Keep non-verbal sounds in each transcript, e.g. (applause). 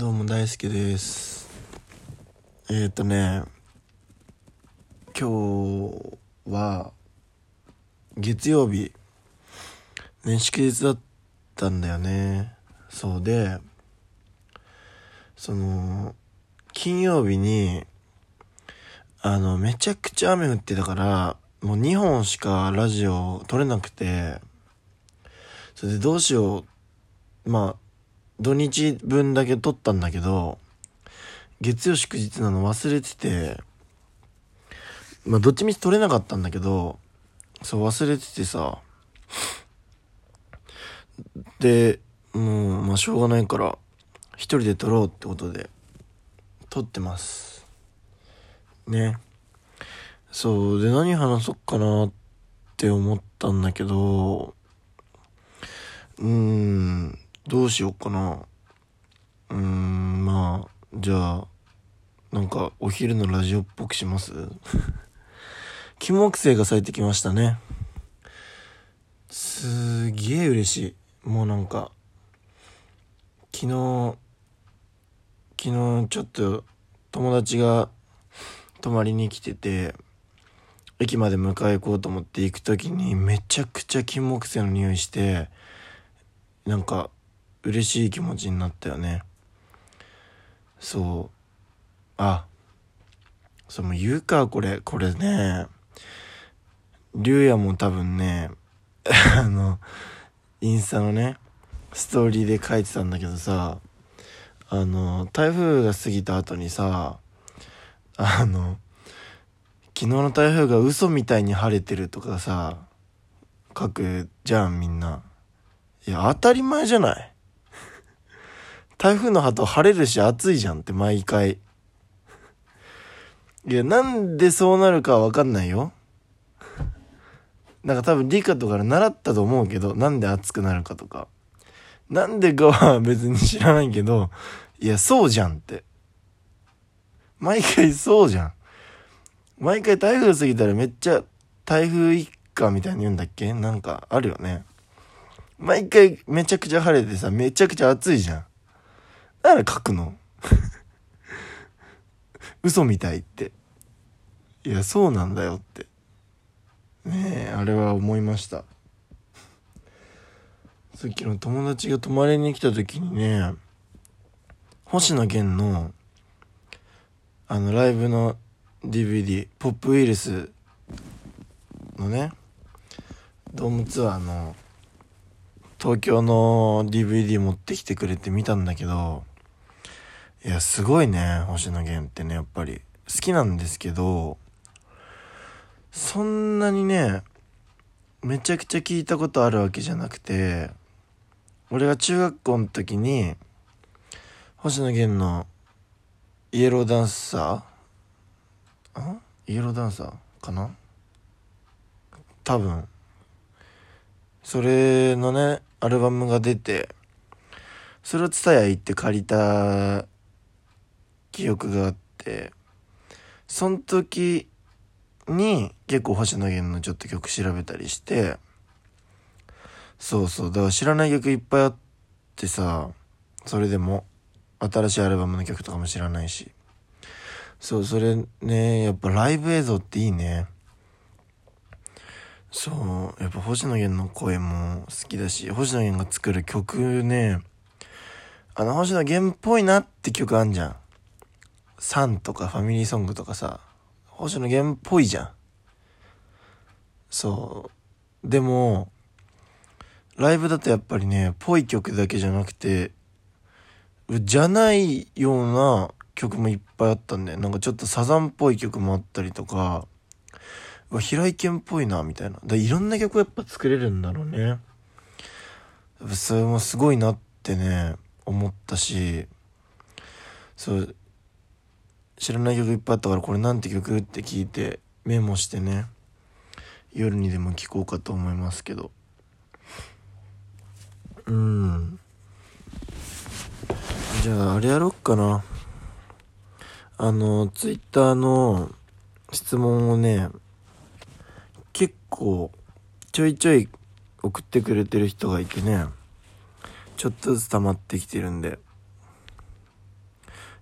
どうも大好きです。えっ、ー、とね今日は月曜日ね祝日だったんだよね。そうでその金曜日にあのめちゃくちゃ雨降ってたからもう2本しかラジオ撮れなくてそれでどうしよう。まあ土日分だけ撮ったんだけど、月曜祝日なの忘れてて、まあどっちみち撮れなかったんだけど、そう忘れててさ、で、もう、まあしょうがないから、一人で撮ろうってことで、撮ってます。ね。そう、で何話そっかなって思ったんだけど、うーん、どうしようかな。うーん、まあ、じゃあ、なんか、お昼のラジオっぽくします？金木犀が咲いてきましたね。すげえ嬉しい。もうなんか、昨日、昨日ちょっと友達が泊まりに来てて、駅まで迎え行こうと思って行く時にめちゃくちゃ金木犀の匂いして、なんか嬉しい気持ちになったよね。そう。あ。そうもう言うかこれ。これね。竜也も多分ね (laughs) あのインスタのねストーリーで書いてたんだけどさあの台風が過ぎた後にさあの昨日の台風が嘘みたいに晴れてるとかさ書くじゃんみんな。いや当たり前じゃない。台風の鳩晴れるし暑いじゃんって毎回。いや、なんでそうなるかわかんないよ。なんか多分理科とかで習ったと思うけど、なんで暑くなるかとか。なんでかは別に知らないけど、いや、そうじゃんって。毎回そうじゃん。毎回台風過ぎたらめっちゃ台風一過みたいに言うんだっけ？なんかあるよね。毎回めちゃくちゃ晴れてさ、めちゃくちゃ暑いじゃん。だから書くの (laughs) 嘘みたいって。いや、そうなんだよって。ねえ、あれは思いました。さっきの友達が泊まりに来た時にね、星野源の、あの、ライブの DVD、ポップウイルスのね、ドームツアーの東京の DVD 持ってきてくれて見たんだけど、いや、すごいね、星野源ってね、やっぱり。好きなんですけど、そんなにね、めちゃくちゃ聞いたことあるわけじゃなくて、俺が中学校の時に、星野源のイエローダンサーあイエローダンサーかな？多分。それのね、アルバムが出て、それをツタヤ行って借りた記憶があってその時に結構星野源のちょっと曲調べたりしてそうそうだから知らない曲いっぱいあってさそれでも新しいアルバムの曲とかも知らないしそうそれねやっぱライブ映像っていいね。そうやっぱ星野源の声も好きだし星野源が作る曲ねあの星野源っぽいなって曲あんじゃん。サンとかファミリーソングとかさ、星野源っぽいじゃん。そう。でも、ライブだとやっぱりね、ぽい曲だけじゃなくて、じゃないような曲もいっぱいあったんだよ。なんかちょっとサザンっぽい曲もあったりとか、うわ、平井堅っぽいな、みたいな。だいろんな曲やっぱ作れるんだろうね。それもすごいなってね、思ったし、そう、知らない曲いっぱいあったからこれなんて曲？って聞いてメモしてね夜にでも聴こうかと思いますけど。うん。じゃああれやろっかな。あのツイッターの質問をね結構ちょいちょい送ってくれてる人がいてねちょっとずつ溜まってきてるんで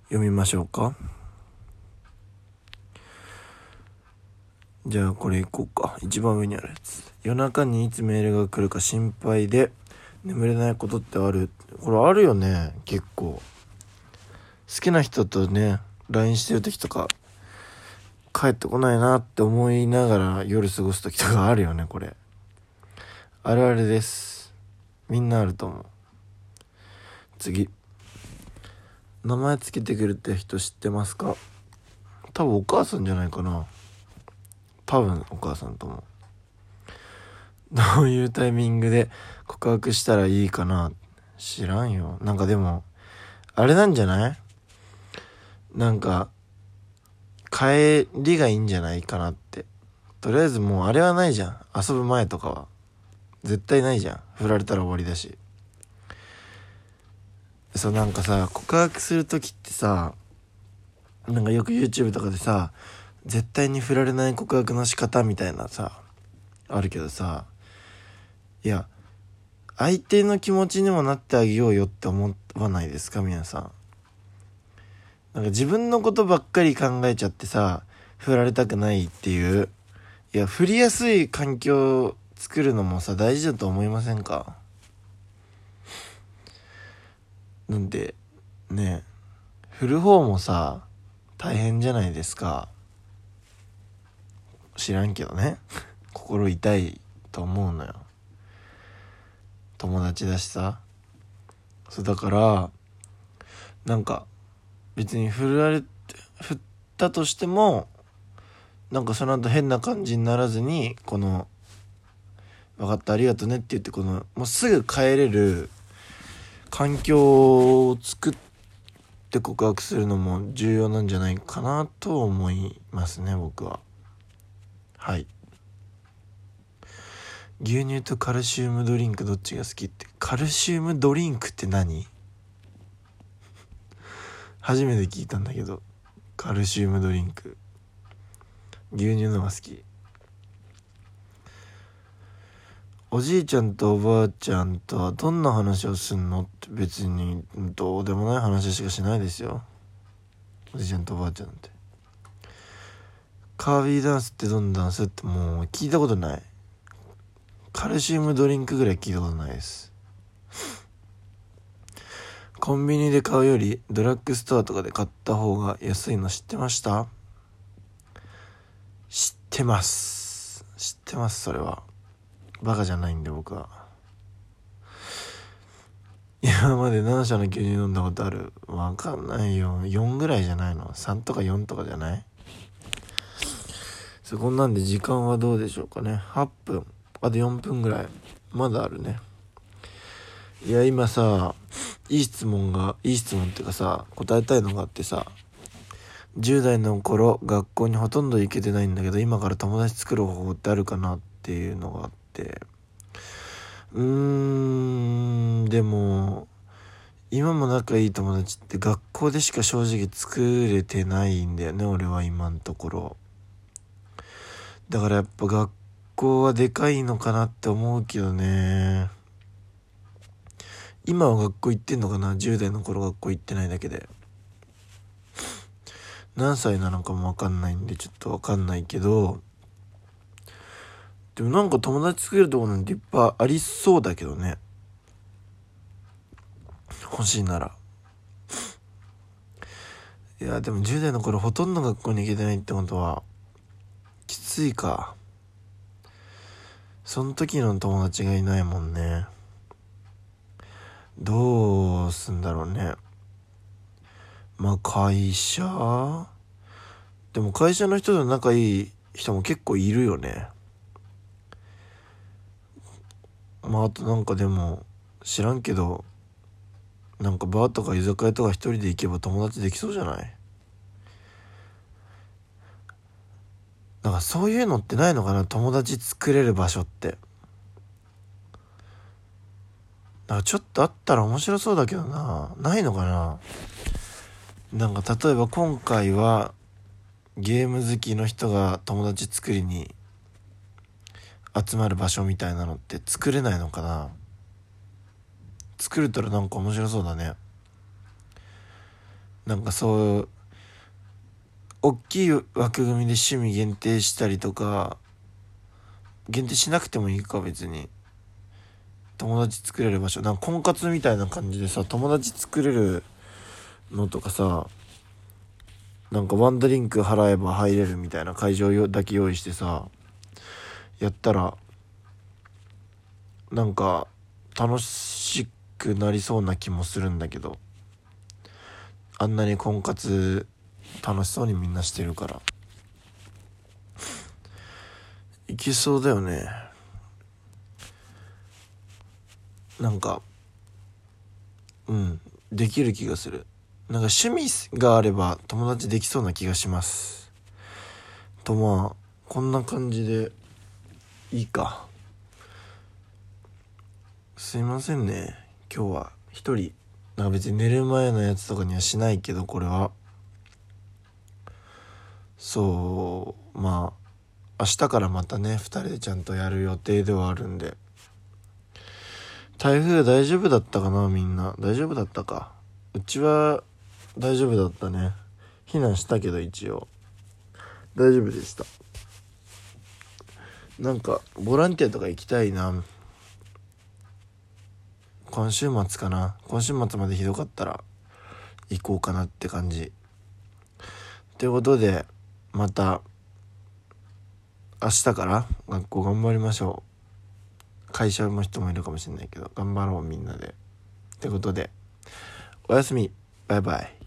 読みましょうか。じゃあこれいこうか。一番上にあるやつ。夜中にいつメールが来るか心配で眠れないことってある。これあるよね結構。好きな人とね LINE してる時とか帰ってこないなって思いながら夜過ごす時とかあるよねこれ。あるあるです。みんなあると思う。次。名前つけてくるって人知ってますか？多分お母さんじゃないかな。多分お母さんとも。どういうタイミングで告白したらいいかな知らんよ。なんかでもあれなんじゃない？なんか帰りがいいんじゃないかなって。とりあえずもうあれはないじゃん。遊ぶ前とかは。絶対ないじゃん。振られたら終わりだし。そうなんかさ告白する時ってさなんかよく YouTube とかでさ絶対に振られない告白の仕方みたいなさあるけどさいや相手の気持ちにもなってあげようよって思わないですか皆さん。なんか自分のことばっかり考えちゃってさ振られたくないっていういや振りやすい環境を作るのもさ大事だと思いませんか？なんでね振る方もさ大変じゃないですか。知らんけどね。(laughs) 心痛いと思うのよ。友達だしさ。そうだからなんか別に振られて振ったとしてもなんかその後変な感じにならずにこの「分かったありがとね」って言ってこのもうすぐ帰れる環境を作って告白するのも重要なんじゃないかなと思いますね僕は。はい。牛乳とカルシウムドリンクどっちが好きって？カルシウムドリンクって何？(laughs) 初めて聞いたんだけど。カルシウムドリンク。牛乳のが好き。おじいちゃんとおばあちゃんとはどんな話をすんの？って別にどうでもない話しかしないですよ。おじいちゃんとおばあちゃんって。カービィダンスってどんなダンスってもう聞いたことない。カルシウムドリンクぐらい聞いたことないです。コンビニで買うよりドラッグストアとかで買った方が安いの知ってました？知ってます。知ってますそれは。バカじゃないんで僕は。今まで何社の牛乳飲んだことある？わかんないよ。4ぐらいじゃないの？3とか4とかじゃない？そこんなんで時間はどうでしょうかね。8分。あと4分ぐらい。まだあるね。いや今さいい質問がいい質問っていうかさ答えたいのがあってさ10代の頃学校にほとんど行けてないんだけど今から友達作る方法ってあるかなっていうのがあって。うーんでも今も仲いい友達って学校でしか正直作れてないんだよね俺は今のところ。だからやっぱ学校はでかいのかなって思うけどね。今は学校行ってんのかな？10代の頃学校行ってないだけで。何歳なのかも分かんないんでちょっと分かんないけど。でもなんか友達作るとこなんていっぱいありそうだけどね。欲しいなら。いやでも10代の頃ほとんど学校に行けてないってことはきついか。その時の友達がいないもんね。どうすんだろうね。まあ会社？でも会社の人と仲いい人も結構いるよね。まああとなんかでも知らんけどなんかバーとか居酒屋とか一人で行けば友達できそうじゃない？なんかそういうのってないのかな？友達作れる場所って。なんかちょっとあったら面白そうだけどな。ないのかな？なんか例えば今回はゲーム好きの人が友達作りに集まる場所みたいなのって作れないのかな？作れたらなんか面白そうだね。なんかそう大きい枠組みで趣味限定したりとか限定しなくてもいいか別に。友達作れる場所。なんか婚活みたいな感じでさ友達作れるのとかさなんかワンドリンク払えば入れるみたいな会場だけ用意してさやったらなんか楽しくなりそうな気もするんだけど。あんなに婚活楽しそうにみんなしてるから。いけそうだよね。なんかうんできる気がする。なんか趣味があれば友達できそうな気がします。とまあこんな感じでいいか。すいませんね。今日は一人。なんか別に寝る前のやつとかにはしないけどこれは。そうまあ明日からまたね2人でちゃんとやる予定ではあるんで。台風大丈夫だったかなみんな。大丈夫だったか。うちは大丈夫だったね。避難したけど一応。大丈夫でした。なんかボランティアとか行きたいな。今週末かな。今週末までひどかったら行こうかなって感じ。ということでまた明日から学校頑張りましょう。会社の人もいるかもしれないけど頑張ろうみんなで。ってことでおやすみ。バイバイ。